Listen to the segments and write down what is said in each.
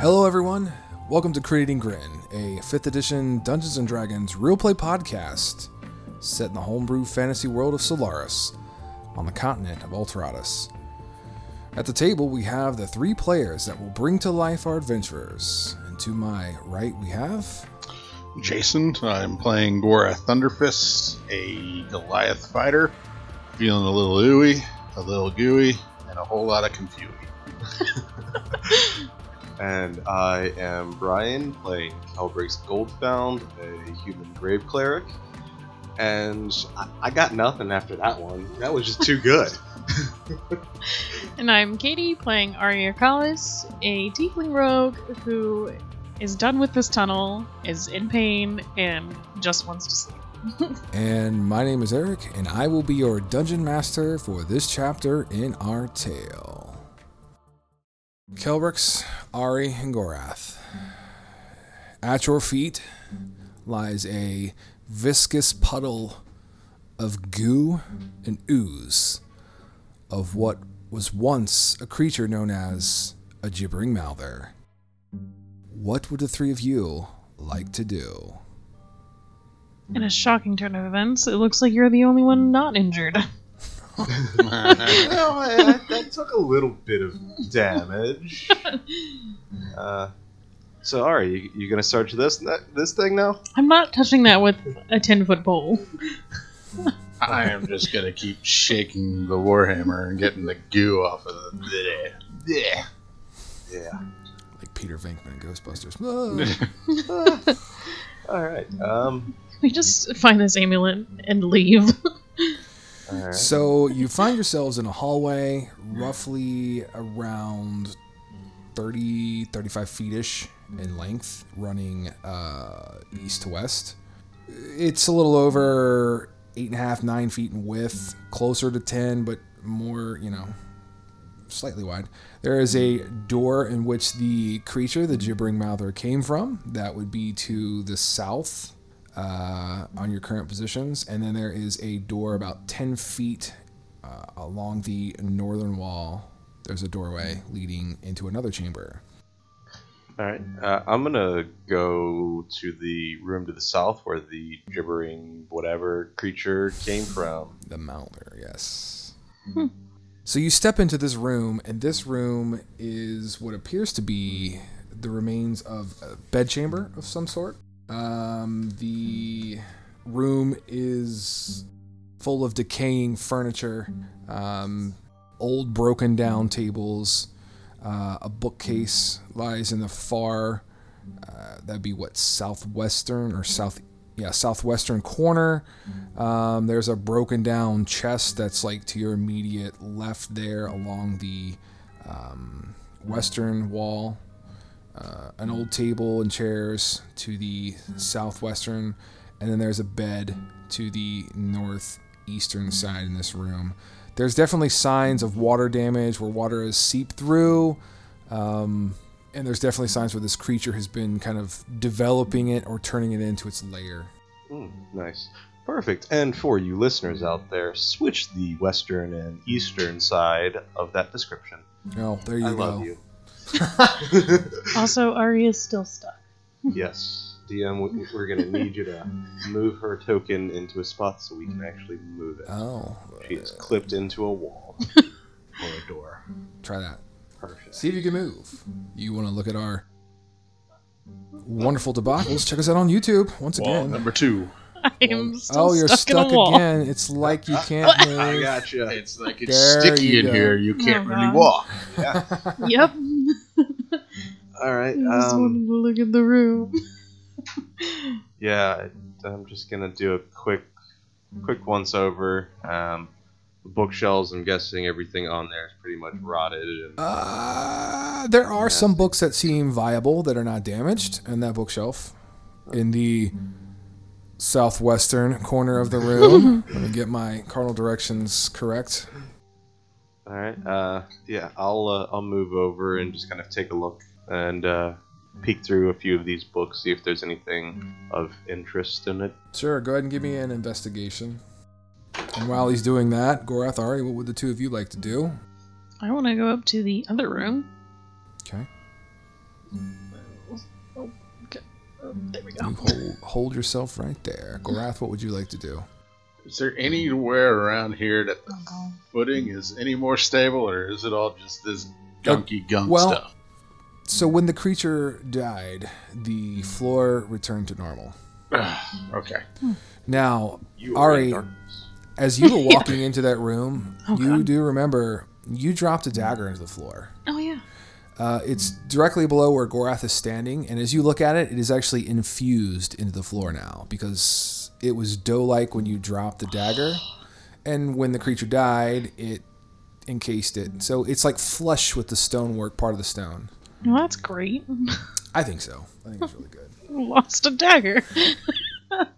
Hello, everyone. Welcome to Creating Grin, a 5th edition Dungeons and Dragons real play podcast set in the homebrew fantasy world of Solaris on the continent of Alteratus. At the table, we have the three players that will bring to life our adventurers. And to my right, we have. Jason. I'm playing Gorath Thunderfist, a Goliath fighter, feeling a little ooey, a little gooey, and a whole lot of confusion. And I am Brian, playing Kelbrix Goldbound, a human grave cleric. And I, I got nothing after that one. That was just too good. And I'm Katie playing Arya Kalis, a tiefling rogue who is done with this tunnel, is in pain, and just wants to sleep. And my name is Eric, and I will be your dungeon master for this chapter in our tale. Kelbrix, Ari, and Gorath. At your feet lies a viscous puddle of goo and ooze of what was once a creature known as a gibbering mouther. What would the three of you like to do? In a shocking turn of events, it looks like you're the only one not injured. no, I, that took a little bit of damage. Uh, so, Ari, you, you gonna search this this thing now? I'm not touching that with a 10 foot pole. I am just gonna keep shaking the warhammer and getting the goo off of the. Yeah. Yeah. Like Peter Venkman in Ghostbusters. All right. Um. We just find this amulet and leave. Right. So you find yourselves in a hallway, roughly around 30, 35 feet ish in length, running uh, east to west. It's a little over eight and a half, nine feet in width, closer to 10, but more, you know, slightly wide. There is a door in which the creature, the gibbering mouther, came from. That would be to the south uh, on your current positions. And then there is a door about 10 feet uh, along the northern wall. There's a doorway leading into another chamber. All right. Uh, I'm gonna go to the room to the south where the gibbering whatever creature came from. The mouther, yes. So you step into this room, and this room is what appears to be the remains of a bedchamber of some sort. Um, the room is full of decaying furniture, um, old broken down tables. Uh, a bookcase lies in the far, uh, that'd be what, southwestern or south, yeah, southwestern corner. Um, there's a broken down chest that's like to your immediate left there along the um, western wall. Uh, an old table and chairs to the southwestern, and then there's a bed to the northeastern side in this room. There's definitely signs of water damage where water has seeped through. Um, and there's definitely signs where this creature has been kind of developing it or turning it into its lair. Mm, nice. Perfect. And for you listeners out there, switch the western and eastern side of that description. Oh, there you I go. love you. also, Arya's still stuck. yes, DM, we- we're gonna need you to move her token into a spot so we can actually move it. Oh, She is clipped into a wall or a door. try that. Perfect. See if you can move. You want to look at our wonderful debacles? Check us out on YouTube once Wall again. number two. I am still Oh, you're stuck, stuck in a wall. again. It's like you can't move. I gotcha. It's like it's There sticky in go. here. You can't Oh, really God. walk. Yep. All right. I just Um, wanted to look at the room. yeah, I'm just gonna do a quick, quick once over. Um, the bookshelves. I'm guessing everything on there is pretty much rotted. And, Uh, there are some books that seem viable that are not damaged in that bookshelf. In the southwestern corner of the room. Let me get my cardinal directions correct. all right. Uh, yeah, I'll uh, I'll move over and just kind of take a look and uh, peek through a few of these books, see if there's anything of interest in it. Sure, go ahead and give me an investigation. And while he's doing that, Gorath, Ari, what would the two of you like to do? I want to go up to the other room. Okay. Oh, okay. Oh, there we go. Hold, hold yourself right there. Gorath, what would you like to do? Is there anywhere around here that the footing is any more stable, or is it all just this gunky gunk well- stuff? So when the creature died, the floor returned to normal. okay. Now, You Ari, as you were walking into that room, Oh, you God. do remember you dropped a dagger into the floor. Oh, yeah. Uh, it's directly below where Gorath is standing, and as you look at it, it is actually infused into the floor now because it was dough-like when you dropped the dagger, and when the creature died, it encased it. So it's like flush with the stonework part of the stone. Well, that's great. I think so. I think it's really good. Lost a dagger.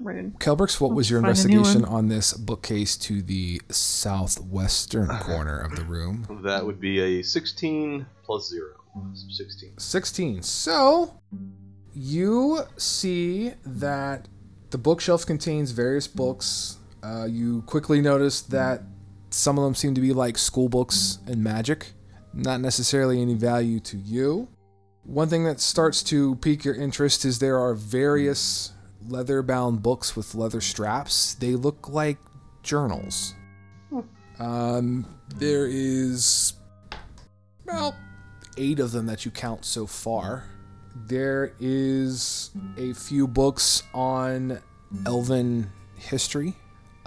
Rude. Kelbrix, what was your Find a new investigation on this bookcase to the southwestern corner of the room? That would be a 16 plus 0. So 16. 16. So, you see that the bookshelf contains various books. Uh, you quickly notice that some of them seem to be like school books and magic, not necessarily any value to you. One thing that starts to pique your interest is there are various leather bound books with leather straps. They look like journals. Um, there is, well, eight of them that you count so far. There is a few books on elven history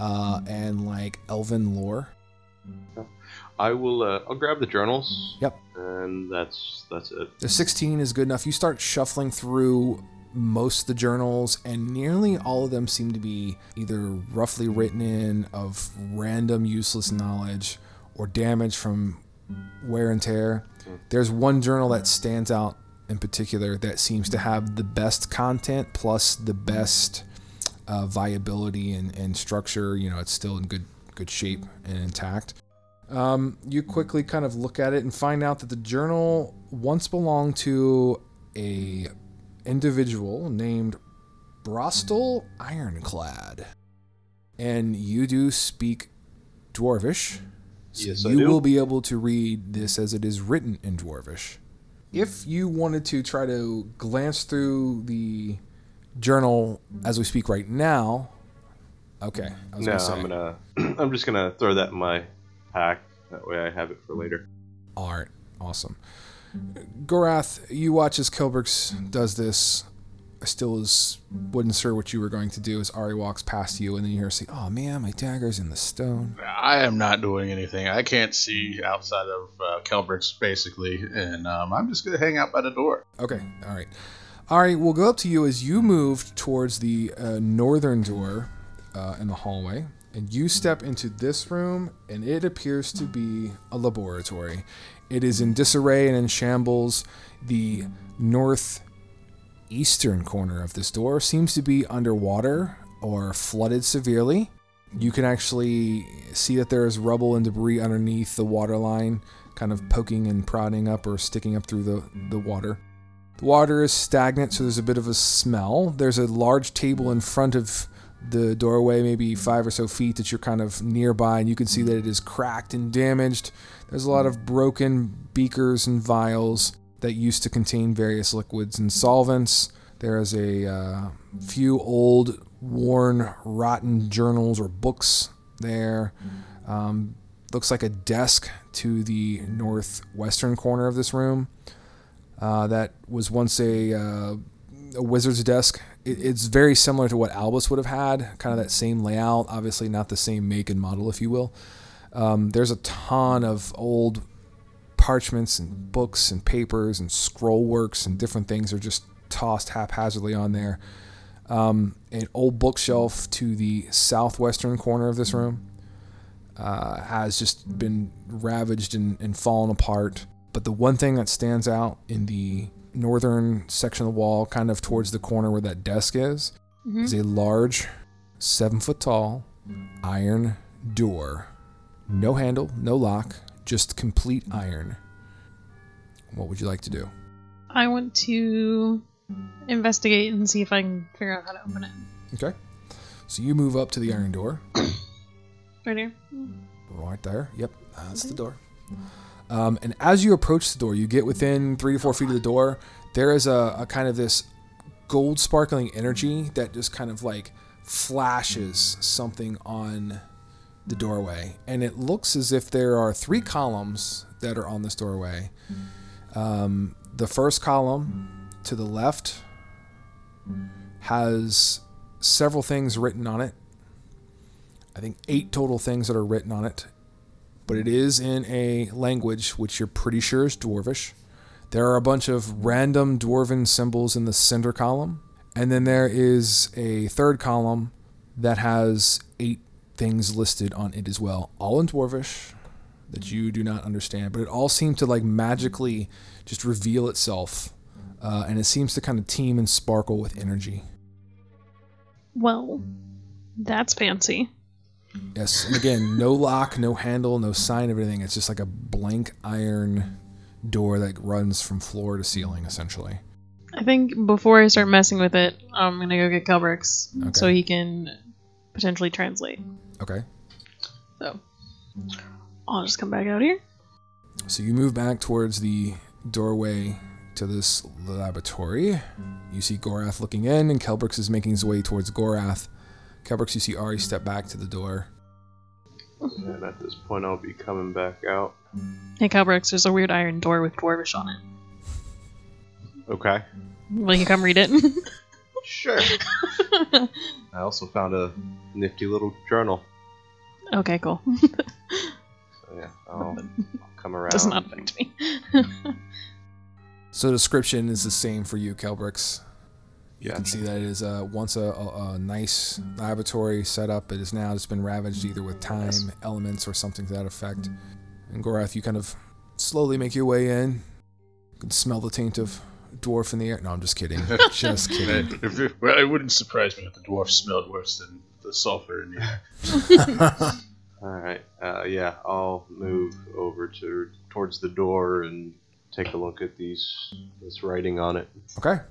uh, and like elven lore. I will. Uh, I'll grab the journals. Yep. And that's that's it. The 16 is good enough. You start shuffling through most of the journals, and nearly all of them seem to be either roughly written in of random useless knowledge or damage from wear and tear. There's one journal that stands out in particular that seems to have the best content plus the best uh, viability and, and structure. You know, it's still in good good shape and intact. Um, you quickly kind of look at it and find out that the journal once belonged to a individual named Brostel Ironclad, and you do speak Dwarvish, so Yes, I you will be able to read this as it is written in Dwarvish. If you wanted to try to glance through the journal as we speak right now, okay. I was No, gonna I'm gonna. I'm just gonna throw that in my pack. That way, I have it for later. Art. Awesome. Gorath, you watch as Kelbrix does this. I still was, wasn't sure what you were going to do as Ari walks past you, and then you hear her say, Oh man, my dagger's in the stone. I am not doing anything. I can't see outside of uh, Kelbrix, basically, and um, I'm just gonna hang out by the door. Okay, all right. Ari, we'll go up to you as you move towards the uh, northern door uh, in the hallway, and you step into this room, and it appears to be a laboratory. It is in disarray and in shambles. The northeastern corner of this door seems to be underwater or flooded severely. You can actually see that there is rubble and debris underneath the water line, kind of poking and prodding up or sticking up through the, the water. The water is stagnant, so there's a bit of a smell. There's a large table in front of the doorway, maybe five or so feet, that you're kind of nearby, and you can see that it is cracked and damaged. There's a lot of broken beakers and vials that used to contain various liquids and solvents. There is a uh, few old, worn, rotten journals or books there. Um, looks like a desk to the northwestern corner of this room. Uh, that was once a uh, a wizard's desk. It, it's very similar to what Albus would have had, kind of that same layout. Obviously, not the same make and model, if you will. Um, there's a ton of old parchments and books and papers and scroll works and different things are just tossed haphazardly on there. Um, an old bookshelf to the southwestern corner of this room uh, has just been ravaged and, and fallen apart. But the one thing that stands out in the northern section of the wall, kind of towards the corner where that desk is, Mhm. is a large, seven foot tall, iron door. No handle, no lock, just complete iron. What would you like to do? I want to investigate and see if I can figure out how to open it. Okay. So you move up to the iron door. Right here. Right there. Yep, that's the door. Um, and as you approach the door, you get within three to four feet of the door. There is a, a kind of this gold sparkling energy that just kind of like flashes something on the doorway. And it looks as if there are three columns that are on this doorway. Um, the first column to the left has several things written on it. I think eight total things that are written on it, but it is in a language which you're pretty sure is Dwarvish. There are a bunch of random dwarven symbols in the center column, and then there is a third column that has eight things listed on it as well, all in Dwarvish that you do not understand, but it all seems to like magically just reveal itself, uh, and it seems to kind of teem and sparkle with energy. Well, that's fancy. Yes, and again, no lock, no handle, no sign of anything. It's just like a blank iron door that runs from floor to ceiling, essentially. I think before I start messing with it, I'm gonna go get Kelbrix so he can potentially translate. Okay. So I'll just come back out here. So you move back towards the doorway to this laboratory. You see Gorath looking in, and Kelbrix is making his way towards Gorath. Kelbrix, you see Ari step back to the door. And at this point, I'll be coming back out. Hey Kelbrix, there's a weird iron door with Dwarvish on it. Okay. Will you come read it? Sure. I also found a nifty little journal. okay, cool. So yeah, I'll, I'll come around. Does not affect me. So the description is the same for you, Kelbrix. You can see that it is uh, once a, a, a nice laboratory setup. It is now just been ravaged either with time, elements, or something to that effect. And Gorath, you kind of slowly make your way in. You can smell the taint of dwarf in the air. No, I'm just kidding. just kidding. If it, well, it wouldn't surprise me if the dwarf smelled worse than the sulfur in the air. All right. Uh, yeah, I'll move over to towards the door and take a look at these this writing on it. Okay.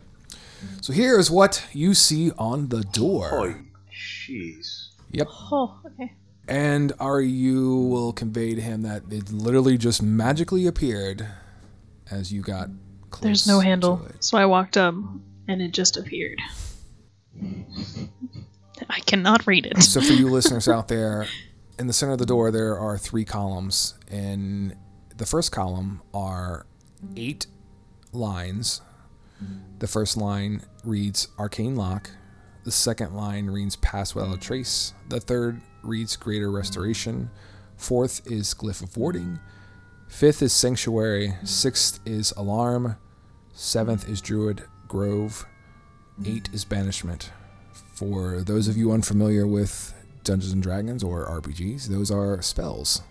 So here is what you see on the door. Oh, jeez. Yep. oh, okay. And Ari, you will convey to him that it literally just magically appeared as you got close. There's no handle, to it. so I walked up and it just appeared. I cannot read it. So for you listeners out there, in the center of the door there are three columns. and the first column are eight lines. The first line reads Arcane Lock. The second line reads Pass Without a Trace. The third reads Greater Restoration. Fourth is Glyph of Warding. Fifth is Sanctuary. Sixth is Alarm. Seventh is Druid Grove. Eight is Banishment. For those of you unfamiliar with Dungeons and Dragons or RPGs, those are spells,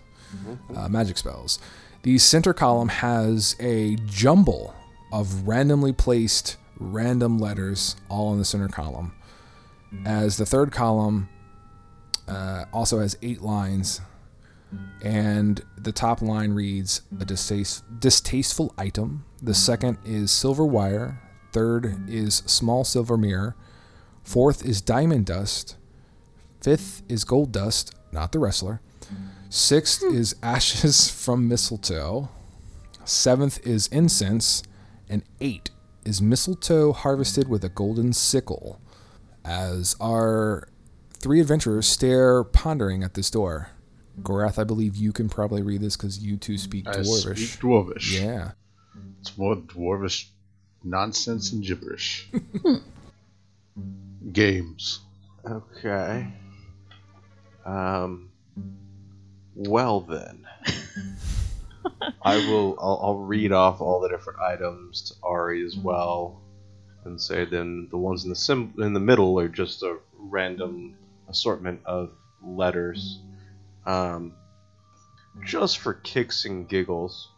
uh, magic spells. The center column has a jumble of randomly placed random letters all in the center column. As the third column uh, also has eight lines, and the top line reads a distaste, distasteful item. The second is silver wire. Third is small silver mirror. Fourth is diamond dust. Fifth is gold dust, not the wrestler. Sixth is ashes from mistletoe. Seventh is incense. And eight is mistletoe harvested with a golden sickle. As our three adventurers stare pondering at this door. Gorath, I believe you can probably read this because you two speak dwarvish. I speak dwarvish. Yeah. It's more dwarvish nonsense and gibberish. Games. Okay. Um. Well then, I will. I'll, I'll read off all the different items to Ari as well, and say then the ones in the sim in the middle are just a random assortment of letters. Um, just for kicks and giggles.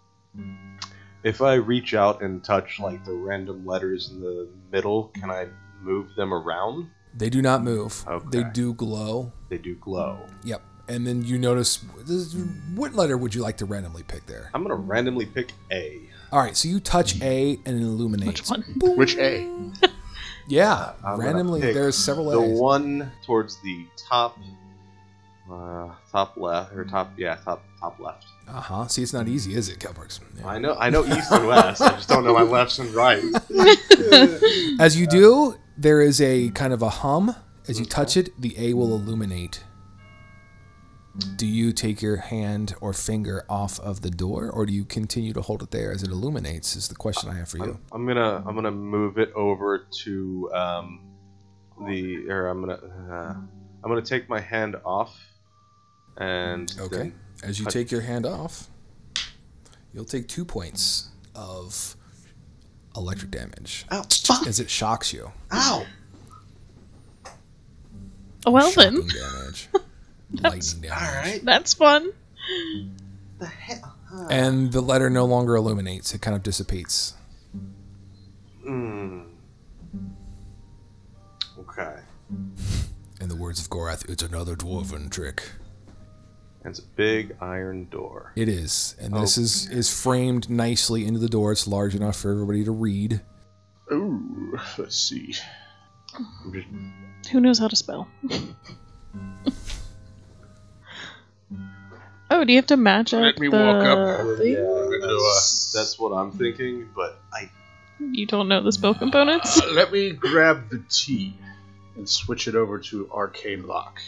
If I reach out and touch like the random letters in the middle, can I move them around? They do not move. They do glow. They do glow. Yep. And then you notice this, what letter would you like to randomly pick there? I'm gonna randomly pick A. All right, so you touch A and it illuminates. Which one? Which A? Yeah, I'm randomly. There's several The A's. one towards the top Uh, top left or top? Yeah, top top left. Uh huh. See, it's not easy, is it, Kelbrooks? Yeah. I know. I know east and west. I just don't know my lefts and right. As you do, there is a kind of a hum. As you touch it, the A will illuminate. Do you take your hand or finger off of the door, or do you continue to hold it there as it illuminates? Is the question I have for you. I'm, I'm gonna I'm gonna move it over to um, the or I'm gonna uh, I'm gonna take my hand off and Okay. As you touch- take your hand off, you'll take two points of electric damage Ow! Fuck! as it shocks you. Ow! Oh, well then, Shocking damage. Lightning damage. All right. that's fun. The hell? And the letter no longer illuminates, it kind of dissipates. Hmm. Okay. In the words of Gorath, it's another dwarven trick. And it's a big iron door. It is. And this Oh. is, is framed nicely into the door. It's large enough for everybody to read. Ooh, let's see. Just- Who knows how to spell? oh, do you have to match up Let me the walk up. thing? that's, that's what I'm thinking, but I You don't know the spell components? Uh, let me grab the T and switch it over to Arcane Lock.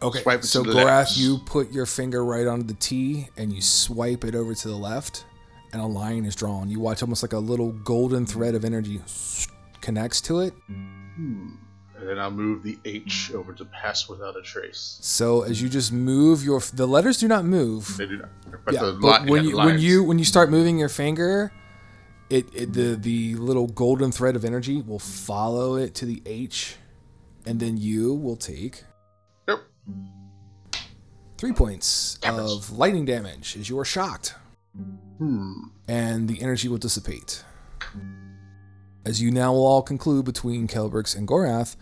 Okay, Swipe so to Gorath, left. you put your finger right onto the T and you swipe it over to the left, and a line is drawn. You watch almost like a little golden thread of energy connects to it. Hmm. And then I'll move the H over to Pass Without a Trace. So as you just move your, the letters do not move. They do not. But yeah, the but li- when you when you when you start moving your finger, it, it the the little golden thread of energy will follow it to the H, and then you will take Nope. three points Damage. of lightning damage as you are shocked, Hmm. and the energy will dissipate. As you now will all conclude between Kelbrix and Gorath,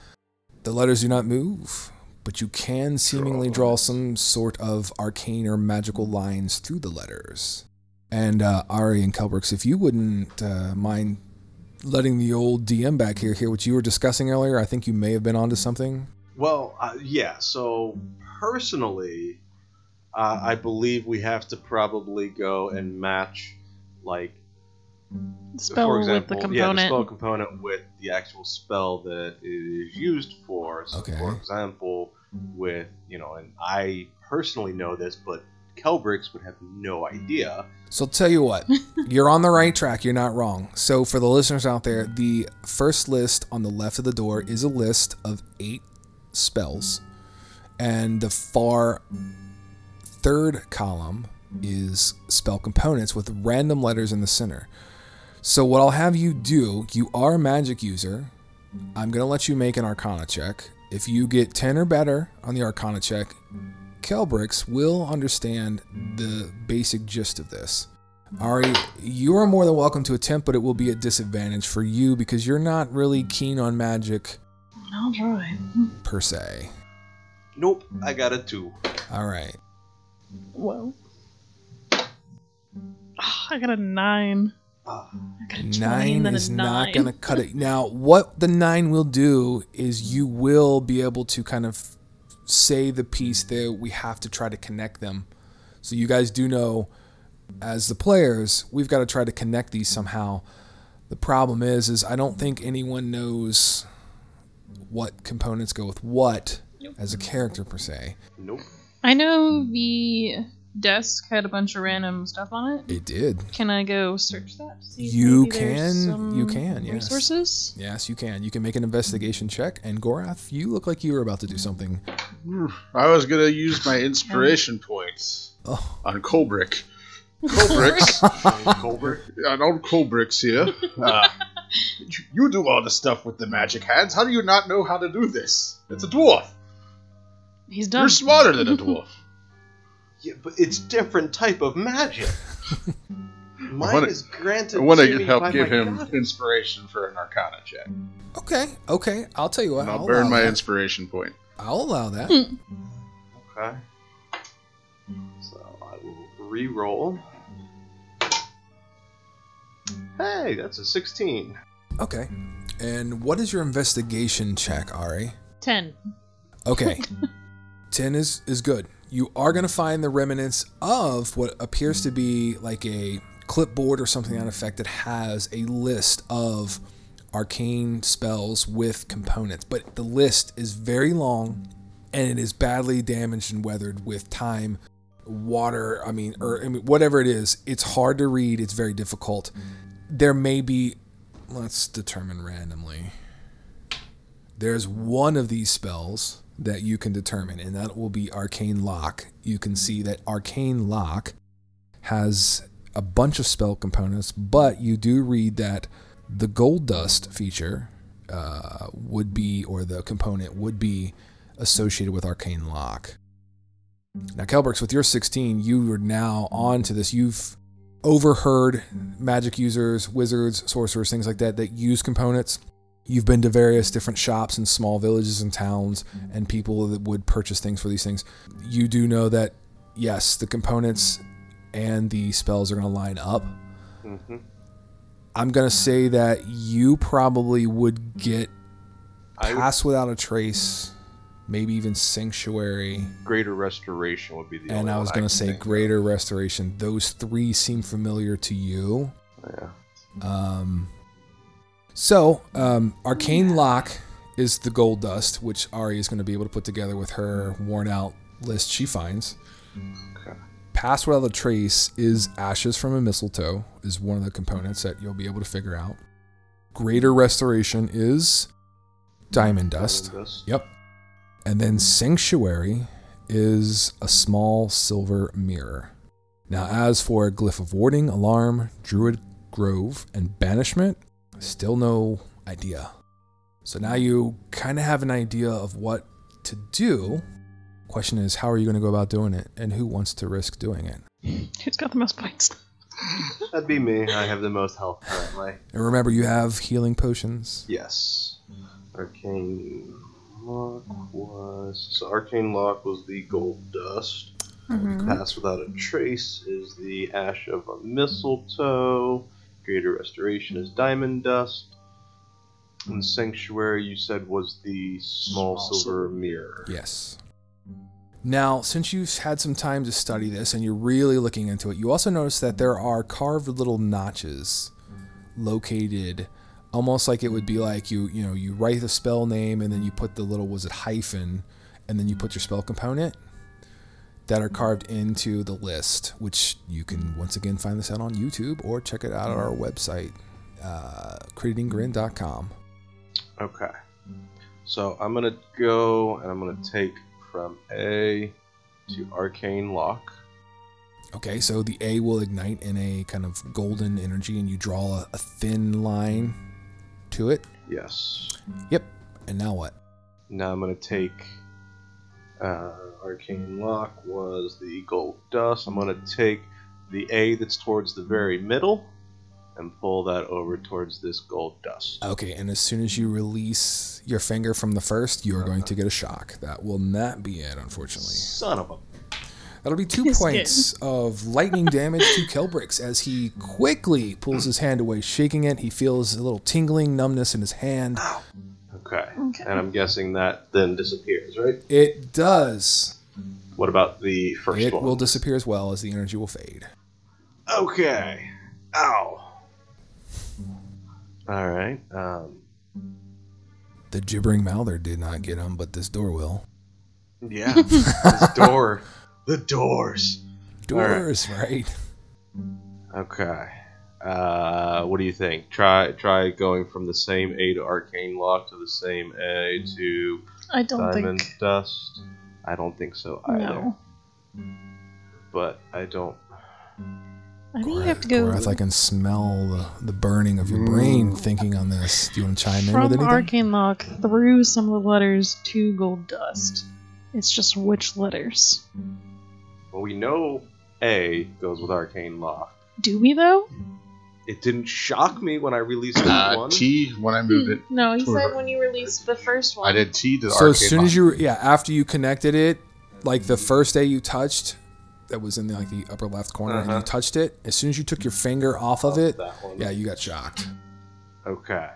the letters do not move, but you can seemingly Draw some sort of arcane or magical lines through the letters. And uh, Ari and Kelbrix, if you wouldn't uh, mind letting the old DM back here hear what you were discussing earlier, I think you may have been onto something. Well, uh, yeah. So personally, uh, I believe we have to probably go and match, like, Spell example, with the component. yeah, the component. spell component with the actual spell that it is used for. So, Okay. for example, with you know, and I personally know this, but Kelbrix would have no idea. So I'll tell you what, you're on the right track. You're not wrong. So for the listeners out there, the first list on the left of the door is a list of eight spells, and the far third column is spell components with random letters in the center. So what I'll have you do, you are a magic user. I'm gonna let you make an Arcana check. If you get 10 or better on the Arcana check, Kelbrix will understand the basic gist of this. Ari, you are more than welcome to attempt, but it will be a disadvantage for you because you're not really keen on magic All right. per se. Nope, I got a two. All right. Well. Ah, I got a nine. I got a 20 Nine is a not going to cut it. Now, what the nine will do is you will be able to kind of say the piece that We have to try to connect them. So you guys do know, as the players, we've got to try to connect these somehow. The problem is, is I don't think anyone knows what components go with what Nope. as a character per se. nope. I know the desk had a bunch of random stuff on it. It did. Can I go search that? see You maybe can- some you can, yes. Resources? Yes, you can. You can make an investigation check. And Gorath, you look like you were about to do something. I was gonna use my inspiration points Oh, on Colbrick. Colbricks, Colbert. an old Colbricks here. Uh, you- you do all the stuff with the magic hands. How do you not know how to do this? It's a dwarf. He's done. You're smarter than a dwarf. Yeah, but it's different type of magic. Mine wanna- is granted I want to to me help give him goddess. inspiration for an Arcana check, okay, okay. I'll tell you what. and I'll I'll burn my that. inspiration point. I'll allow that. Hmm. Okay. So I will re-roll. Hey, that's a 16. Okay. And what is your investigation check, Ari? Ten. Okay. 10 is, is good. You are going to find the remnants of what appears to be like a clipboard or something on effect that has a list of arcane spells with components. But the list is very long and it is badly damaged and weathered with time, water, I mean, or I mean, whatever it is. It's hard to read, it's very difficult. There may be, let's determine randomly. There's one of these spells that you can determine, and that will be Arcane Lock. You can see that Arcane Lock has a bunch of spell components, but you do read that the gold dust feature uh, would be, or the component would be associated with Arcane Lock. Now, Kelbrix, with your 16, you are now on to this. You've overheard magic users, wizards, sorcerers, things like that, that use components. You've been to various different shops in small villages and towns and people that would purchase things for these things. You do know that, yes, the components and the spells are going to line up. Mm-hmm. I'm going to say that you probably would get I Pass Without a Trace, maybe even Sanctuary, greater restoration would be the. and I was going to say. Greater Restoration. Those three seem familiar to you. Yeah. Um, so, um, Arcane Lock is the gold dust, which Ari is going to be able to put together with her worn out list she finds. Okay. Pass Without a Trace is ashes from a mistletoe, is one of the components that you'll be able to figure out. Greater Restoration is diamond dust. Diamond dust. Yep. And then Sanctuary is a small silver mirror. Now, as for Glyph of Warding, Alarm, Druid Grove, and Banishment, still no idea. So now you kind of have an idea of what to do. Question is, how are you going to go about doing it, and who wants to risk doing it? Who's got the most points? That'd be me. I have the most health currently. And remember, you have healing potions. Yes. Arcane lock was so arcane lock was the gold dust. Mhm. Pass without a trace is the ash of a mistletoe. Greater restoration is diamond dust. And sanctuary you said was the small, Small silver silver mirror. Yes. Now, since you've had some time to study this and you're really looking into it, you also notice that there are carved little notches located almost like it would be like you, you know, you write the spell name and then you put the little was it hyphen and then you put your spell component that are carved into the list, which you can once again find this out on YouTube or check it out at our website, uh, creatinggrin.com. Okay. So I'm gonna go and I'm gonna take from A to arcane lock. Okay, so the A will ignite in a kind of golden energy, and you draw a, a thin line to it. Yes. Yep. And now what? Now I'm gonna take uh, arcane lock was the gold dust. I'm gonna take the A that's towards the very middle and pull that over towards this gold dust. Okay, and as soon as you release your finger from the first, you are going to get a shock. That will not be it, unfortunately. Son of a. That'll be two Yes, points of lightning damage to Kelbrix as he quickly pulls his hand away, shaking it. He feels a little tingling numbness in his hand. Okay. Okay. And I'm guessing that then disappears, right? It does. What about the first It one? will disappear as well as the energy will fade. Okay. Ow. All right. Um, The gibbering mouther did not get him, but this door will. yeah. this door. The doors. All right. Doors, right? Okay. Uh, what do you think? Try try going from the same A to arcane lock to the same A to I don't diamond think. dust. I don't think so either. No. But I don't. I think you have to go Gorath, I can smell the, the burning of your brain thinking on this. Do you want to chime in from with anything? Arcane Lock through some of the letters to Gold Dust. It's just which letters. Well, we know A goes with arcane lock. Do we though? It didn't shock me when I released that Uh, one. T when I moved it. No, he Toward- said when you released the first one. I did T to the so as arcade soon as you, yeah, after you connected it, like the first day you touched, that was in the, like the upper left corner, and Uh-huh. you touched it. As soon as you took your finger off of it, yeah, you got shocked. Okay.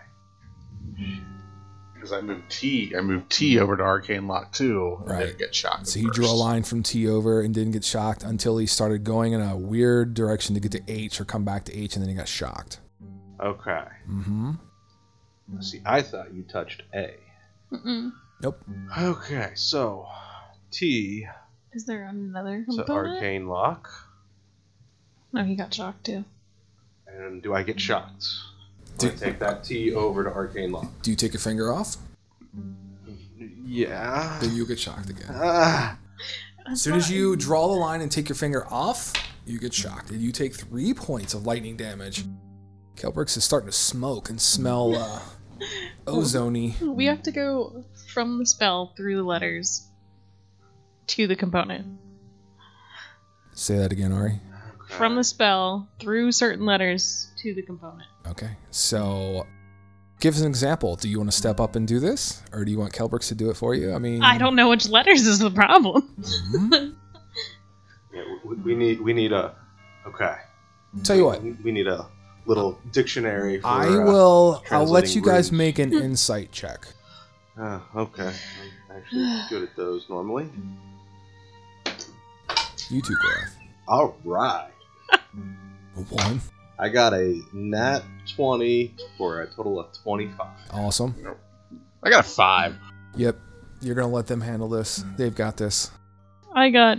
Because I moved T. I moved T over to Arcane Lock too, and Right. didn't get shocked. So at he drew a line from T over and didn't get shocked until he started going in a weird direction to get to H or come back to H, and then he got shocked. Okay. Mm-hmm. See, I thought you touched A. Mm-mm. Nope. Okay, so T Is there another to component? arcane lock, No, he got shocked too. and do I get shocked? Do- I take that T over to arcane lock. Do you take your finger off? Yeah. Then you get shocked again. Ah. As soon as you draw the line and take your finger off, you get shocked, and you take three points of lightning damage. Kelbrix is starting to smoke and smell uh, ozony. We have to go from the spell through the letters to the component. Say that again, Ari. From the spell through certain letters to the component. Okay. So, give us an example. Do you want to step up and do this, or do you want Kelbrix to do it for you? I mean, I don't know which letters is the problem. Mhm. Yeah, we, we need we need a. Okay. Tell you what, We, we need a little dictionary. For, I uh, will. I'll let translating you guys runes. make an insight check. Ah, okay. I'm actually good at those normally. You two, Gorath. All right. One. I got a nat 20 for a total of 25. Awesome. I got a five. Yep. You're gonna let them handle this. They've got this. I got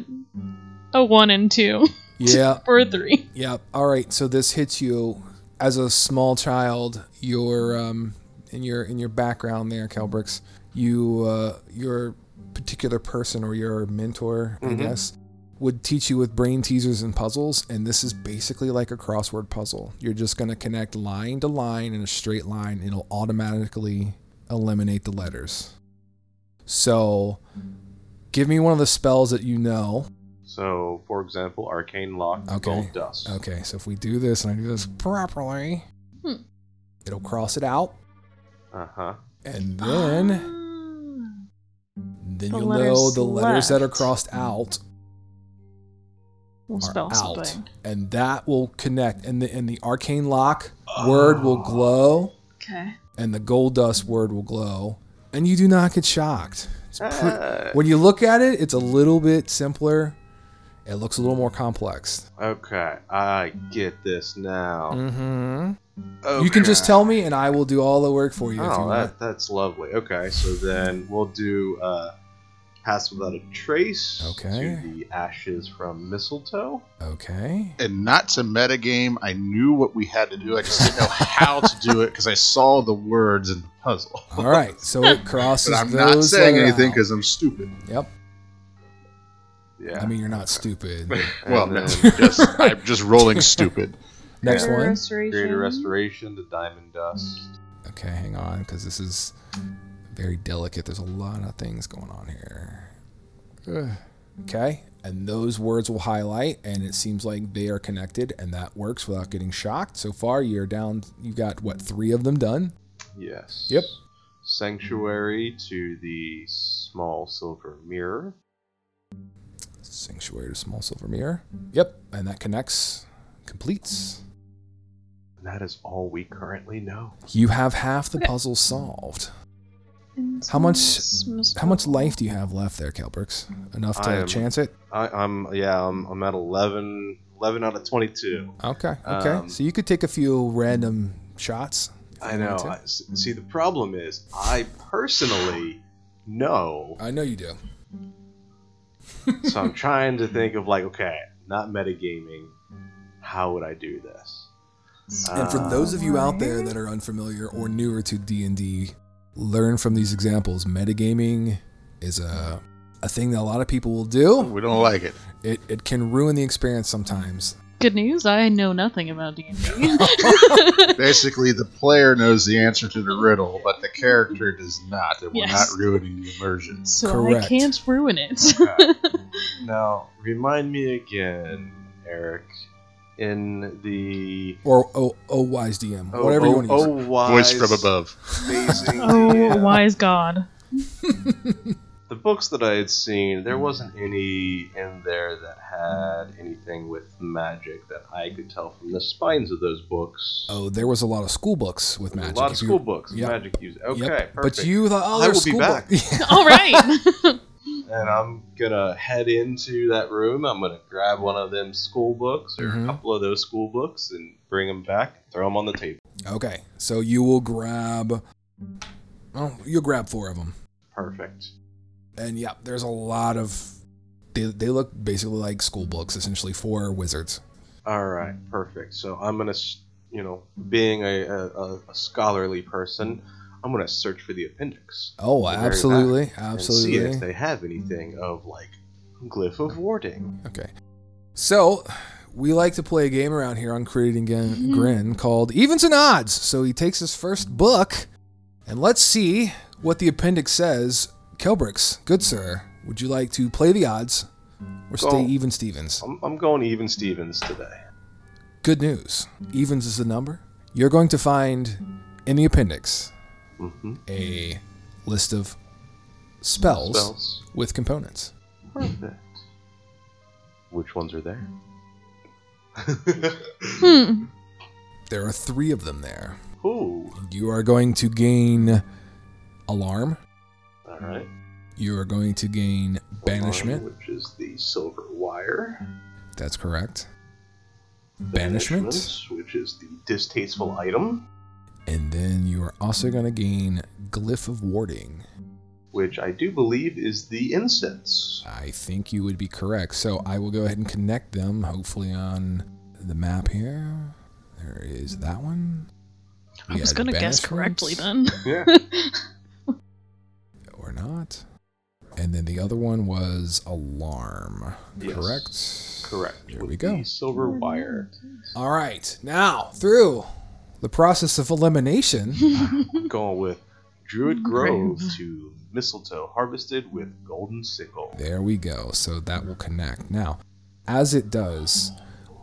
a one and two Yeah. or a three. Yep. All right. So this hits you as a small child. Your um, in your in your background there, Kelbrix. You uh, your particular person or your mentor, I Mhm. guess, would teach you with brain teasers and puzzles, and this is basically like a crossword puzzle. You're just gonna connect line to line in a straight line. And it'll automatically eliminate the letters. So, give me one of the spells that you know. So, for example, Arcane Lock, Okay. Gold Dust. Okay, so if we do this and I do this properly, Hmm. it'll cross it out, Uh huh. and then Ah. then The you'll know the letters that are crossed out We'll are spell out, something. and that will connect, and the and the arcane lock word will glow, Okay. and the gold dust word will glow, and you do not get shocked. It's pre- Ah, when you look at it, it's a little bit simpler. It looks a little more complex. okay, I get this now. Mm-hmm. You can just tell me, and I will do all the work for you. if you Oh, want. that, that's lovely. Okay, so then we'll do uh, Pass Without a Trace Okay. to the Ashes from Mistletoe. Okay. And not to metagame, I knew what we had to do. I just didn't know how to do it because I saw the words in the puzzle. All right, so it crosses But I'm those not saying letters anything because I'm stupid. Yep. Yeah. I mean, you're not stupid. well, no, just I'm just rolling stupid. Next Yeah. one. Restoration. Greater Restoration, the Diamond Dust. Okay, hang on, because this is very delicate. There's a lot of things going on here. Ugh. Okay, and those words will highlight, and it seems like they are connected, and that works without getting shocked. So far, you're down. You've got what three of them done? Yes. Yep. Sanctuary to the Small Silver Mirror. Sanctuary to small silver mirror. Yep, and that connects, completes. That is all we currently know. You have half the puzzle solved. How much- How much life do you have left there, Kelbrix? Enough to I am- chance it? I, I'm yeah, I'm, I'm at 11, 11 out of 22. Okay, okay. Um, so you could take a few random shots. I know. wanted I, s- see, the problem is, I personally know. I know you do. so I'm trying to think of like, okay, not metagaming. How would I do this? And for those of you out there that are unfamiliar or newer to D&D, learn from these examples. Metagaming is a a thing that a lot of people will do. We don't like it. It it can ruin the experience sometimes. Good news. I know nothing about D and D. Basically, the player knows the answer to the riddle, but the character does not, and we're Yes. not ruining the immersion. So Correct. I can't ruin it. Now, remind me again, Eric, in the Or oh, oh wise DM, oh, whatever oh, you want to use. oh, wise Voice from above. oh, wise God. the books that I had seen, there wasn't any in there that had anything with magic that I could tell from the spines of those books. Oh, there was a lot of school books with magic. a lot of If you- school books, with Yep. magic used. Okay, Yep. perfect. But you thought, oh, I there's will be school back. book. All right. And I'm gonna head into that room. I'm gonna grab one of them school books or Mhm. a couple of those school books and bring them back, throw them on the table. okay, so you will grab. Oh, you'll grab four of them. Perfect. And yeah, there's a lot of. They, they look basically like school books, essentially for wizards. All right, perfect. So I'm gonna, you know, being a, a- a scholarly person, I'm gonna search for the appendix. Oh, The very absolutely, and see if they have anything of like glyph of warding. Okay, so we like to play a game around here on Creating Grin, mm-hmm. Grin called Evens and Odds. So he takes his first book, and let's see what the appendix says. Kelbrix, good sir, would you like to play the odds or stay Go. even Stevens? I'm, I'm going even Stevens today. Good news. Evens is the number. You're going to find in the appendix Mm-hmm. a list of spells, Spells. with components. Perfect. Which ones are there? hmm. There are three of them there. Ooh. You are going to gain alarm. All right. You are going to gain banishment. One, which is the silver wire. That's correct. Banishment. which is the distasteful item, And then you are also going to gain glyph of warding. which I do believe is the incense. I think you would be correct. So I will go ahead and connect them, hopefully on the map here. There is that one. I was gonna guess correctly then. Yeah. Or not. And then the other one was alarm. Yes. Correct? Correct. Here with we go. The silver wire. All right. Now, through the process of elimination, I'm going with Druid Grove Grove. to mistletoe harvested with golden sickle. there we go. So that will connect. Now, as it does,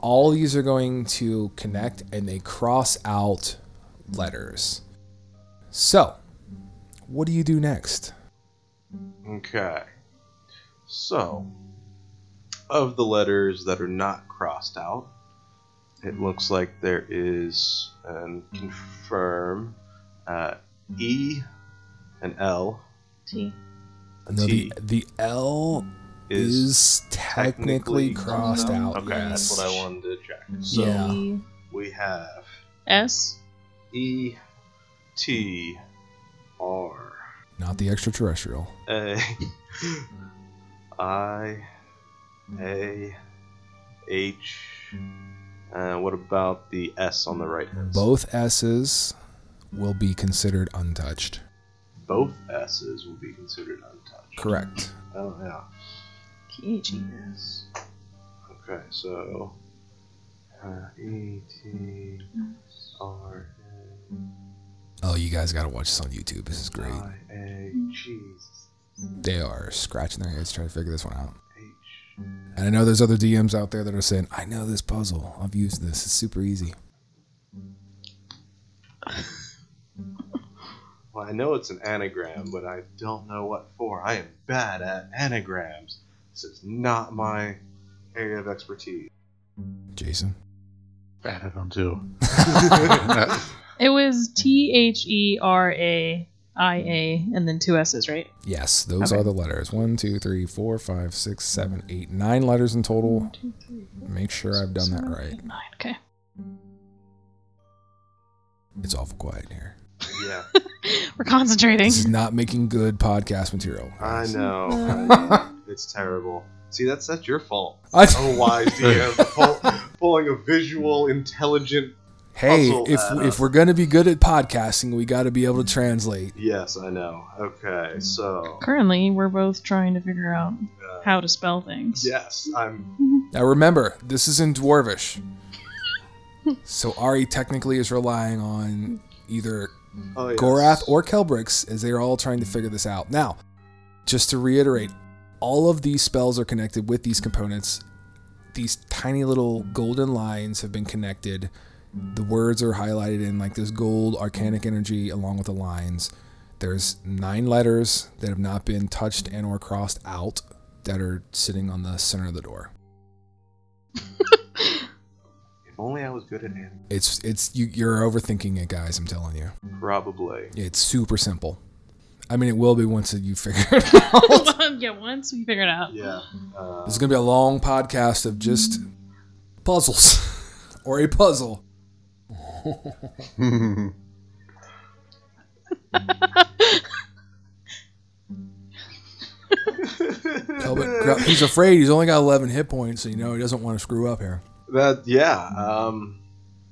all these are going to connect and they cross out letters. So, what do you do next? Okay. So, of the letters that are not crossed out, it looks like there is, and confirm, uh, E, and L, T. a No, T the, the L is, is, technically, crossed out. Okay, yes. that's what I wanted to check. So Yeah. E. we have S. E, T, R, Not the extraterrestrial. A, I, A, H, and what about the S on the right hand? Both S's will be considered untouched. Both S's will be considered untouched. Correct. Oh yeah. P H. Yes. Okay, so uh, E T R Oh, you guys got to watch this on YouTube. This is great. I A They are scratching their heads trying to figure this one out. H. And I know there's other DMs out there that are saying, I know this puzzle. I've used this. It's super easy. Well, I know it's an anagram, but I don't know what for. I am bad at anagrams. This is not my area of expertise. Jason? Bad at them too. It was T H E R A I A and then two S's, right? Yes, those Okay. are the letters. One, two, three, four, five, six, seven, eight, nine letters in total. One, two, three, four, Make sure I've done that right. eight, Nine. Okay. It's awful quiet in here. Yeah, We're concentrating. This is not making good podcast material. I know. I- it's terrible. See, that's that's your fault. I- Oh, wise DM pull, pulling a visual, intelligent. Hey, Puzzle if that if up. we're gonna be good at podcasting, we got to be able to translate. Yes, I know. Okay, so Currently, we're both trying to figure out uh, how to spell things. yes, I'm. Now remember, this is in Dwarvish. so Ari technically is relying on either Oh, yes. Gorath or Kelbrix as they're all trying to figure this out. Now, just to reiterate, all of these spells are connected with these components. These tiny little golden lines have been connected. The words are highlighted in like this gold arcanic energy along with the lines. There's nine letters that have not been touched and or crossed out that are sitting on the center of the door. If only I was good at it. It's it's you, you're overthinking it, guys. I'm telling you. Probably. It's super simple. I mean, it will be once you figure it out. yeah, once we figure it out. Yeah. Uh, This is gonna be a long podcast of just puzzles or a puzzle. He's afraid. He's only got 11 hit points, so you know he doesn't want to screw up here. that yeah. Um,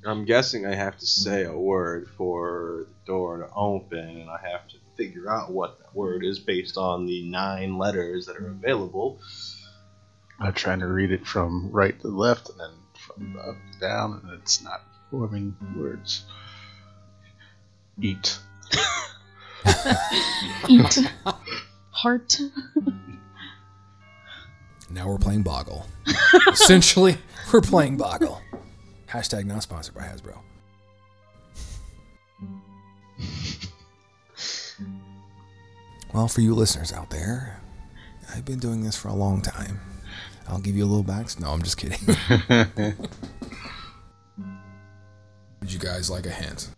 I'm guessing I have to say a word for the door to open, and I have to figure out what that word is based on the nine letters that are available. I'm trying to read it from right to left and then from up to down, and it's not forming words. Eat. Eat. Heart. Now we're playing Boggle. Essentially, we're playing Boggle. Hashtag not sponsored by Hasbro. Well, for you listeners out there, I've been doing this for a long time. I'll give you a little back. No, I'm just kidding. Would you guys like a hint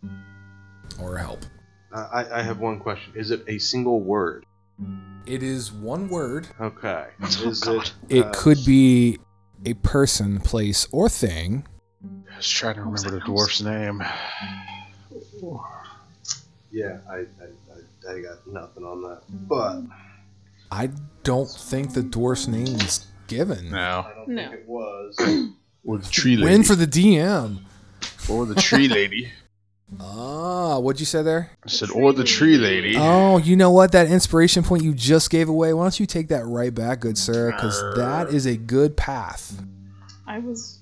or help? Uh, I, I have one question. Is it a single word? It is one word. Okay. Oh, Is God. it? It uh, could be a person, place, or thing. I was trying to remember the dwarf's name. Yeah, I, I, I, I got nothing on that. But I don't think the dwarf's name is given. No. I don't No. think it was. Or the tree lady. Win for the DM. Or the tree lady. Ah, what'd you say there? I said, or the tree lady. Oh, you know what? That inspiration point you just gave away. Why don't you take that right back, good sir? Because that is a good path. I was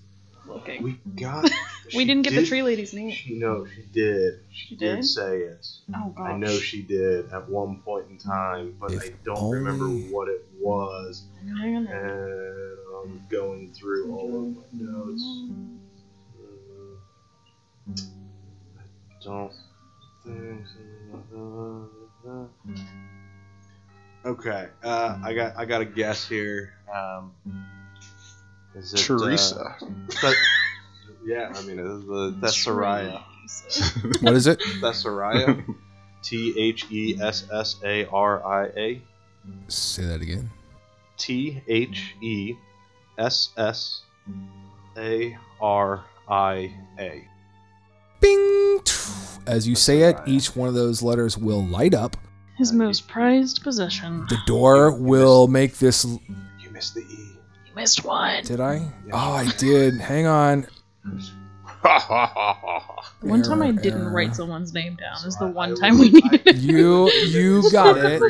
looking. We got. We didn't get the tree lady's name. She, no, she did. She, She did? did? say it. Oh gosh. I know she did at one point in time, but If I don't remember what it was. Hang on. And I'm going through all of my notes. I don't think. Okay, uh, I got I got a guess here. Um, is it uh, Teresa. Yeah, I mean it is the Thessaria. What is it? Thessaria. T H E S S A R I A. Say that again. T H E S S A R I A. Bing! As you say it, each one of those letters will light up. His most prized possession. The door will make this. You missed the E. You missed one. Did I? Oh, I did. Hang on. One time I didn't error. write someone's name down. Is the one time we needed it. You you got it.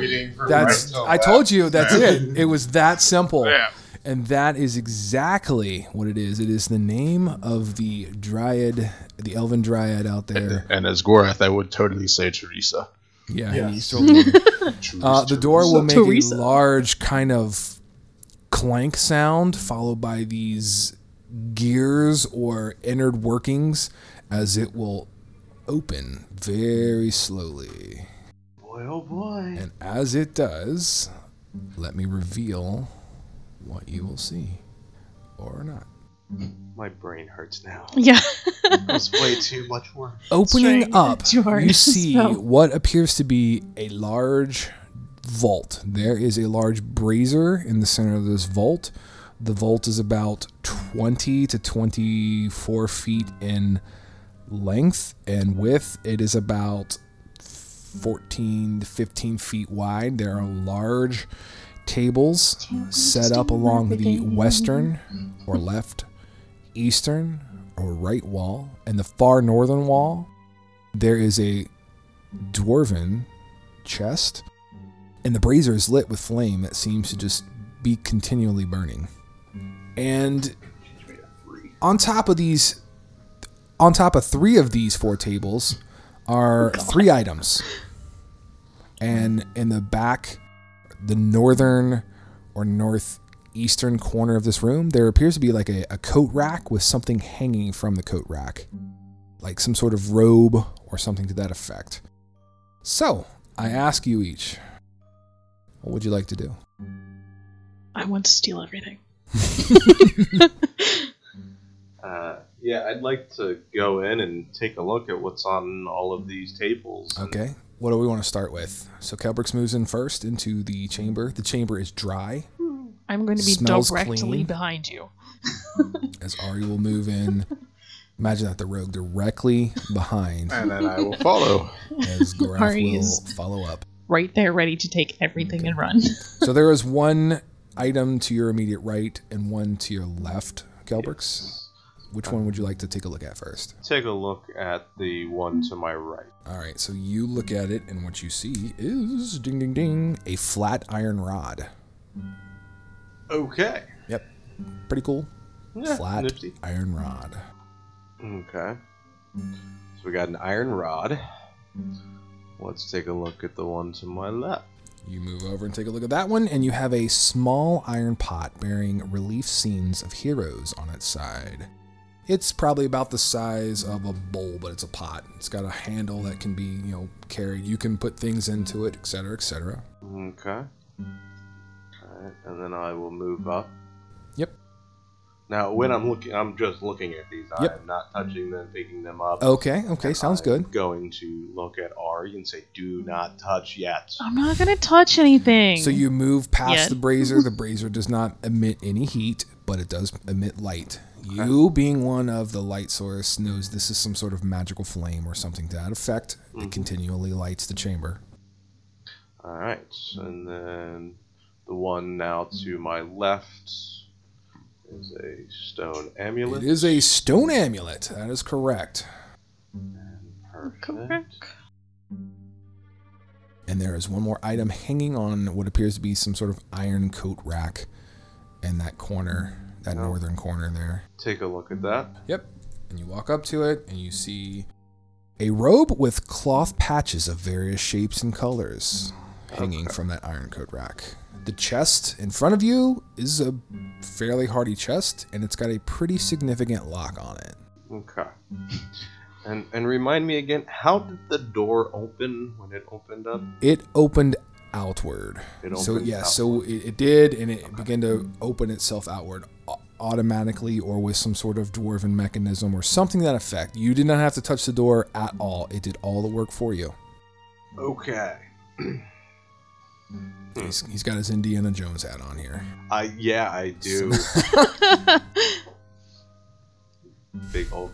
That's I told you that's it. It was that simple. Yeah. And that is exactly what it is. It is the name of the dryad, the elven dryad out there. And as Gorath, I would totally say Teresa. Yeah, Yes. Uh, the door will make Teresa. a large kind of clank sound, followed by these gears or inward workings as it will open very slowly. Boy, oh boy. And as it does, let me reveal what you will see or not. My brain hurts now. Yeah. That's way too much work. Opening Straight up, to our you see spell. what appears to be a large vault. There is a large brazier in the center of this vault. The vault is about 20 to 24 feet in length and width. It is about 14 to 15 feet wide. There are large tables set up along the western or left, eastern or right wall, and the far northern wall. There is a dwarven chest, and the brazier is lit with flame that seems to just be continually burning. And on top of these, on top of three of these four tables, are three items. And in the back, the northern or northeastern corner of this room, there appears to be like a, a coat rack with something hanging from the coat rack, like some sort of robe or something to that effect. So, I ask you each, what would you like to do? I want to steal everything. Uh, yeah, I'd like to go in and take a look at what's on all of these tables. and- Okay. What do we want to start with? So Kelbrix moves in first into the chamber. The chamber is dry, I'm going to be directly clean. behind you. as Ari will move in. Imagine that the rogue directly behind, And then I will follow. as Gorath Ari will follow up. Right there, ready to take everything and run. So there is one item to your immediate right and one to your left, Kelbrix. Which uh, one would you like to take a look at first? Take a look at the one to my right. All right, so you look at it, and what you see is ding, ding, ding, a flat iron rod. Okay. Yep, pretty cool. Yeah, Flat nifty. iron rod. Okay. So we got an iron rod. Let's take a look at the one to my left. You move over and take a look at that one, and you have a small iron pot bearing relief scenes of heroes on its side. It's probably about the size of a bowl, but it's a pot. It's got a handle that can be, you know, carried. You can put things into it, etc., etc. Okay. Alright, and then I will move up. Yep. Now, when I'm looking, I'm just looking at these. Yep. I'm not touching them, picking them up. Okay, okay, sounds I'm good. Going to look at Ari and say, "Do not touch yet." I'm not going to touch anything. So you move past Yet. the brazier. The brazier does not emit any heat, but it does emit light. You, being one of the light source, knows this is some sort of magical flame or something to that effect. It mm-hmm. continually lights the chamber. All right, and then the one now to my left is a stone amulet. It is a stone amulet. That is correct. Perfect. Correct. And there is one more item hanging on what appears to be some sort of iron coat rack in that corner, that Oh. northern corner there. Take a look at that. Yep. And you walk up to it and you see a robe with cloth patches of various shapes and colors mm. hanging Okay. from that iron coat rack. The chest in front of you is a fairly hardy chest and it's got a pretty significant lock on it. Okay. And and remind me again, how did the door open when it opened up? It opened outward. It so opened yeah, so it, it did, and it began to open itself outward automatically, or with some sort of dwarven mechanism, or something that effect. You did not have to touch the door at all. It did all the work for you. Okay. He's, he's got his Indiana Jones hat on here. I yeah, I do. Big old,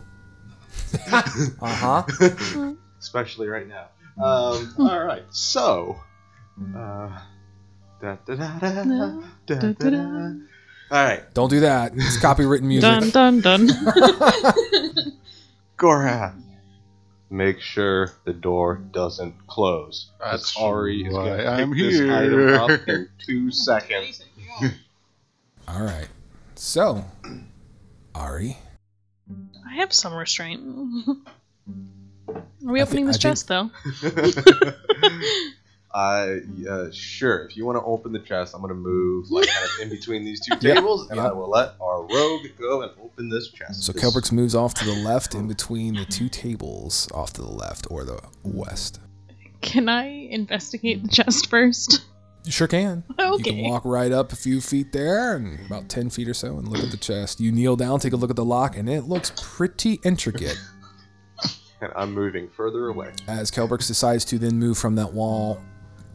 Uh huh. especially right now. Um. All right. So. Uh. Da, da, da, da, da, da, da, da. All right, Don't do that. It's copywritten music. Dun dun dun. Gorath. Make sure the door doesn't close. 'cause That's Ari is why going to I'm pick this here. item up in two seconds. All right. So, Ari, I have some restraint. Are we I opening thi- this I chest though? I uh, sure. If you want to open the chest, I'm gonna move like kind of in between these two Yep, tables, and yep. I will let our rogue go and open this chest. so This- Kelbrix moves off to the left in between the two tables off to the left or the west. Can I investigate the chest first? You sure can. You can walk right up a few feet there and about 10 feet or so and look at the chest. You kneel down, take a look at the lock, and it looks pretty intricate and I'm moving further away. as Kelbrix decides to then move from that wall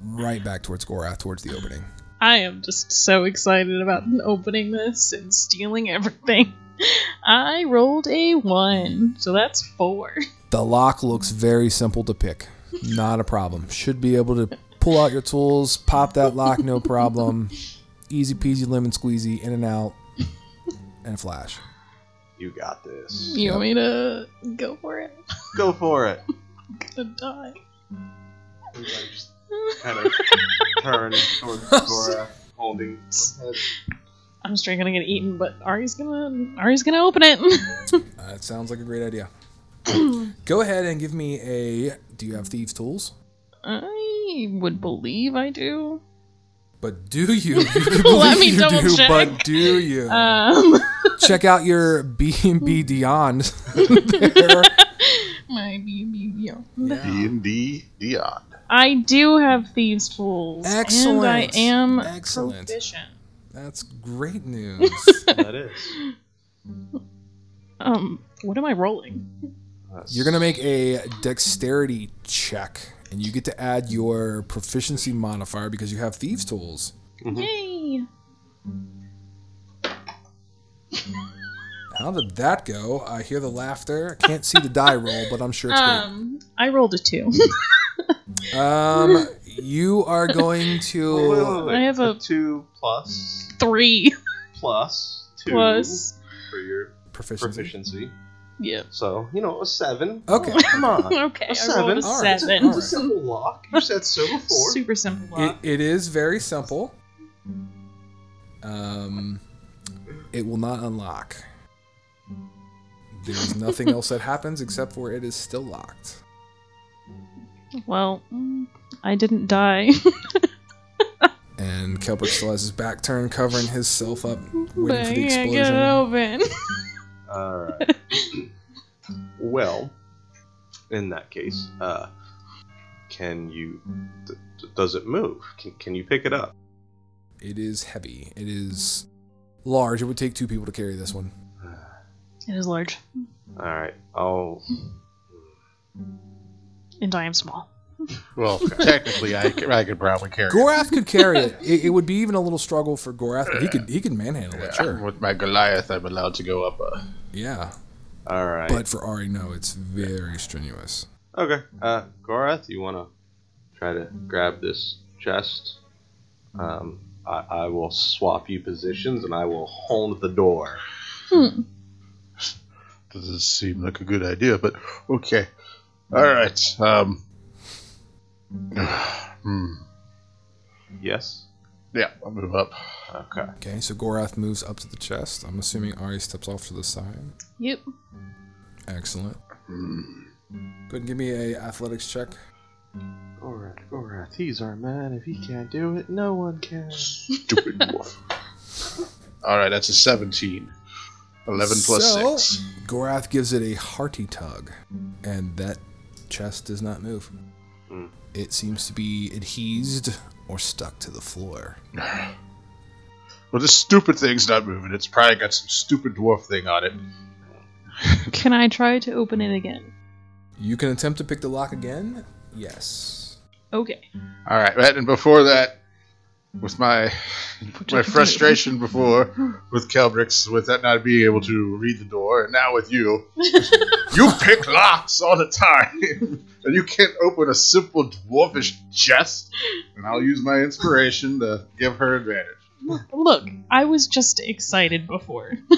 right back towards Gorath, towards the opening. I am just so excited about opening this and stealing everything. I rolled a one, so that's four. The lock looks very simple to pick. Not a problem. Should be able to pull out your tools, pop that lock, no problem. Easy peasy lemon squeezy, in and out, and a flash. You got this. You want me to go for it? Go for it. I'm gonna die. And I just kind of turn towards Gorath, holding. her head. I'm straight gonna get eaten, but Ari's gonna Ari's gonna open it. That sounds like a great idea. Go ahead and give me a. Do you have thieves' tools? I would believe I do. But do you? you can Let believe me you double do, check. But do you? Um, Check out your B and B Beyond. there. my BB. D and D Dion. I do have thieves' tools, and I am Excellent. proficient. That's great news. that is. Um, what am I rolling? You're gonna make a dexterity check, and you get to add your proficiency modifier because you have thieves' tools. Mhm. Yay! How did that go? I hear the laughter. I can't see the die roll, but I'm sure it's good. Um, I rolled a two. great. Um, you are going Wait, wait, to. wait, wait. I have a- two plus Three plus two plus. for your Proficiency. proficiency. Yeah. So you know a seven. Okay. Come on. Okay, A I seven. rolled a All right. seven. It's a simple lock. You said so before. Super simple. It, lock. it is very simple. Um, it will not unlock. There's nothing else that happens except for it is still locked. Well, mm, I didn't die. And Kelbrix still has his back turned, covering himself up, waiting I for the can't get it explosion. open. All right. well, in that case, uh, can you? D- d- does it move? Can, can you pick it up? It is heavy. It is large. It would take two people to carry this one. it is large, All right. I'll. And I am small. Well, technically, I could, I could probably carry it. Gorath could carry it. it. It would be even a little struggle for Gorath, but he could he could manhandle it. Sure. With my Goliath, I'm allowed to go up a. Yeah. All right. But for Ari, no, it's very strenuous. Okay. Uh, Gorath, you want to try to grab this chest? Um, I, I will swap you positions and I will hold the door. Hmm. Doesn't seem like a good idea, but okay. All right. Um. hmm. Yes. Yeah, I'll move up. Okay. Okay, so Gorath moves up to the chest. I'm assuming Ari steps off to the side. Yep. Excellent. Hmm. Go ahead and give me a athletics check. Gorath, Gorath, he's our man. If he can't do it, no one can. Stupid dwarf. All right, that's a 17. 11 plus So- 6. Gorath gives it a hearty tug, and that chest does not move. Hmm. It seems to be adhesed or stuck to the floor. Well, this stupid thing's not moving. It's probably got some stupid dwarf thing on it. Can I try to open it again? You can attempt to pick the lock again. Yes. Okay. All right, right, and before that, with my my I can do. frustration before with Kelbrix, with that not being able to read the door, and now with you, you pick locks all the time, and you can't open a simple dwarfish chest. And I'll use my inspiration to give her advantage. Look, I was just excited before.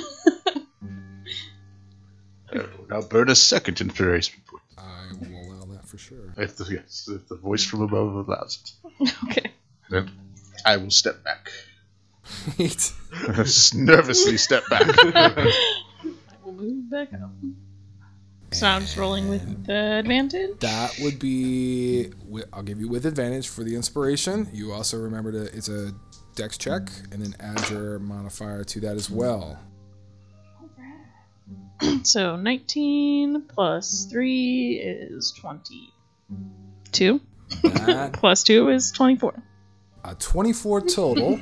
Uh, Now burn a second inspiration point. I will allow that for sure. If the, yes, if the voice from above allows it, okay. then I will step back. Nervously step back. I will move back up. So I'm just rolling with the advantage. That would be. I'll give you with advantage for the inspiration. You also remember to. It's a dex check, and then add your modifier to that as well. So 19 plus 3 is 22. Plus 2 is 24. A 24 total.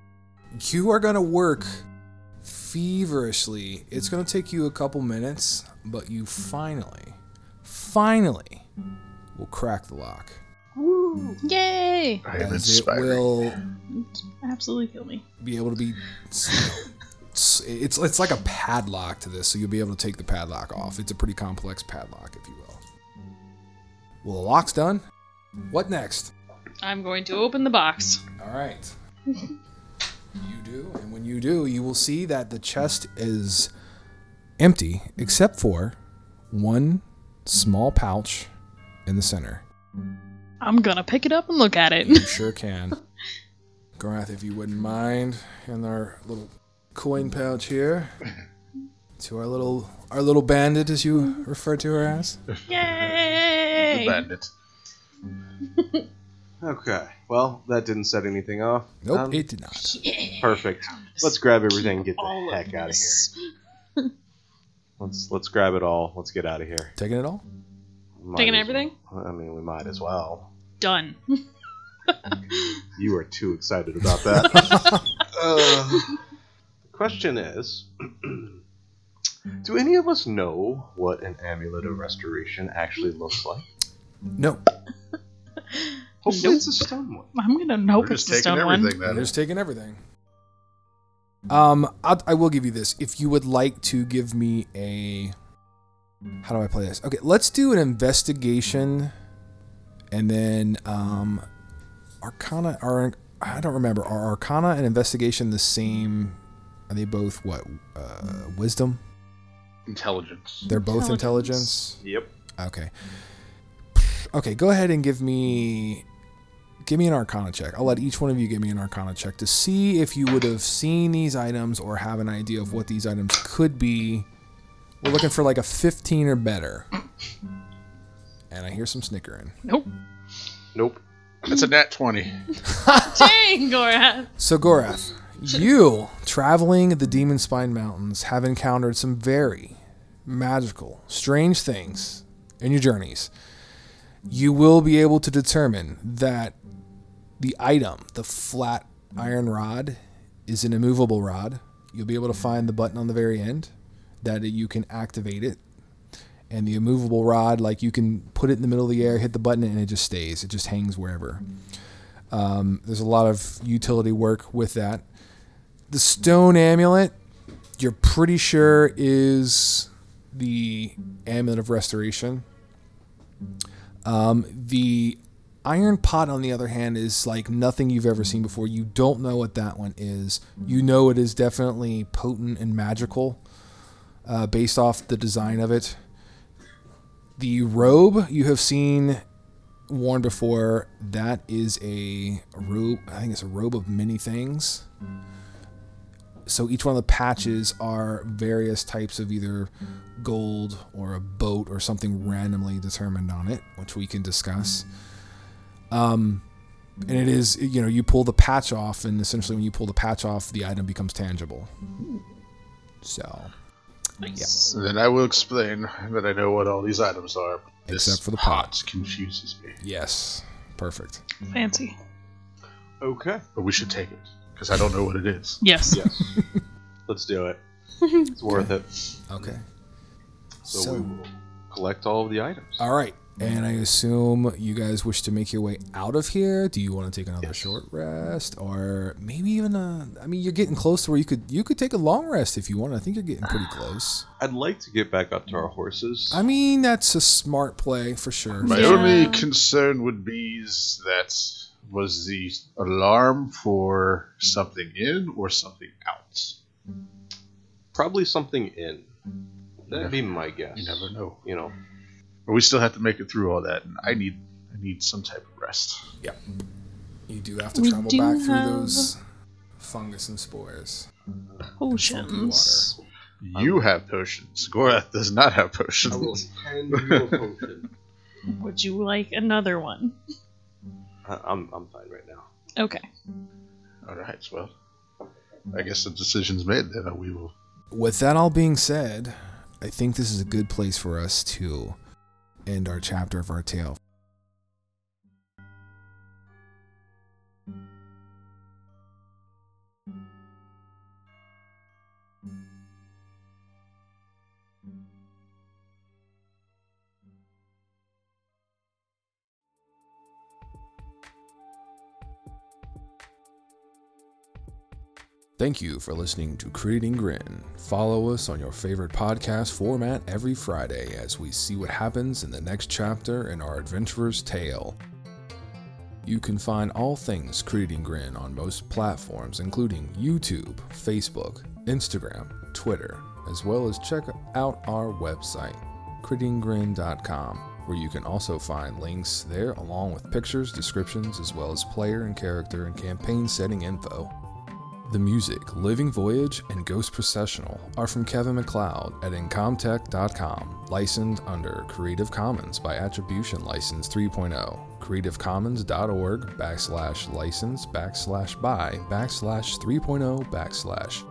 you are going to work feverishly. It's going to take you a couple minutes, but you finally, finally will crack the lock. Woo! Yay! I am As it will Absolutely kill me. be able to be. It's it's it's like a padlock to this, so you'll be able to take the padlock off. It's a pretty complex padlock, if you will. Well, the lock's done. What next? I'm going to open the box. All right. you do, and when you do, you will see that the chest is empty except for one small pouch in the center. I'm gonna pick it up and look at it. You sure can. Gorath, if you wouldn't mind, in our little coin pouch here, to our little our little bandit, as you refer to her as. Yay! bandit. Okay. Well, that didn't set anything off. Nope, Um, it did not. Perfect. Let's grab everything and get the heck out of here. Let's let's grab it all. Let's get out of here. Taking it all? Might Taking everything? well. I mean, we might as well. Done. You are too excited about that. Uh, the question is Do any of us know what an amulet of restoration actually looks like? No, Hopefully, Nope. it's a stone one. I'm gonna hope We're it's just the taking stone one. everything they're then. just taking everything. Um, I'll, I will give you this. If you would like to give me a, how do I play this? Okay, let's do an investigation, and then um, Arcana. Are I don't remember. Are Arcana and investigation the same? Are they both what? Uh, wisdom. Intelligence. They're both Intelligence. intelligence. Yep. Okay. Okay, go ahead and give me give me an arcana check. I'll let each one of you give me an arcana check to see if you would have seen these items or have an idea of what these items could be. We're looking for like a 15 or better. And I hear some snickering. Nope. Nope. That's a nat 20. Dang, Gorath. So Gorath, you traveling the Demon Spine Mountains have encountered some very magical, strange things in your journeys. You will be able to determine that the item, the flat iron rod, is an immovable rod. You'll be able to find the button on the very end that you can activate it. And the immovable rod, like you can put it in the middle of the air, hit the button, and it just stays. It just hangs wherever. Um, there's a lot of utility work with that. The stone amulet, you're pretty sure is the amulet of restoration. Um, the iron pot, on the other hand, is like nothing you've ever seen before. You don't know what that one is. You know it is definitely potent and magical, uh, based off the design of it. The robe you have seen worn before. That is a robe. I think it's a robe of many things. So each one of the patches are various types of either gold or a boat or something randomly determined on it, which we can discuss. Um, and it is you know you pull the patch off, and essentially when you pull the patch off, the item becomes tangible. So Nice. And then I will explain that I know what all these items are. Except for the pot. pot confuses me. yes, perfect. Fancy. Okay. But we should take it because I don't know what it is. Yes. Yes. Let's do it. It's worth it. Okay. So, So- we will collect all of the items. All right. And I assume you guys wish to make your way out of here. Do you want to take another Yes. short rest, or maybe even a? I mean, you're getting close to where you could you could take a long rest if you want. I think you're getting pretty close. I'd like to get back up to our horses. I mean, that's a smart play for sure. My Yeah. only concern would be that was the alarm for something in or something out. Probably something in. That'd be my guess. You never know. You know. But we still have to make it through all that, and I need I need some type of rest. Yeah, you do have to We travel do back through those fungus and spores. Potions. You have potions. Gorath does not have potions. hand you a potion. Would you like another one? I- I'm, I'm fine right now. Okay. All right. Well, I guess the decision's made. Then we will. With that all being said, I think this is a good place for us to end our chapter of our tale. Thank you for listening to Creating Grin. Follow us on your favorite podcast format every Friday as we see what happens in the next chapter in our adventurer's tale. You can find all things Creating Grin on most platforms, including YouTube, Facebook, Instagram, Twitter, as well as check out our website, creatinggrin.com, where you can also find links there along with pictures, descriptions, as well as player and character and campaign setting info. The music, Living Voyage, and Ghost Processional are from Kevin MacLeod at Incompetech.com, licensed under Creative Commons by Attribution License 3.0, creativecommons.org backslash license backslash by backslash 3.0 backslash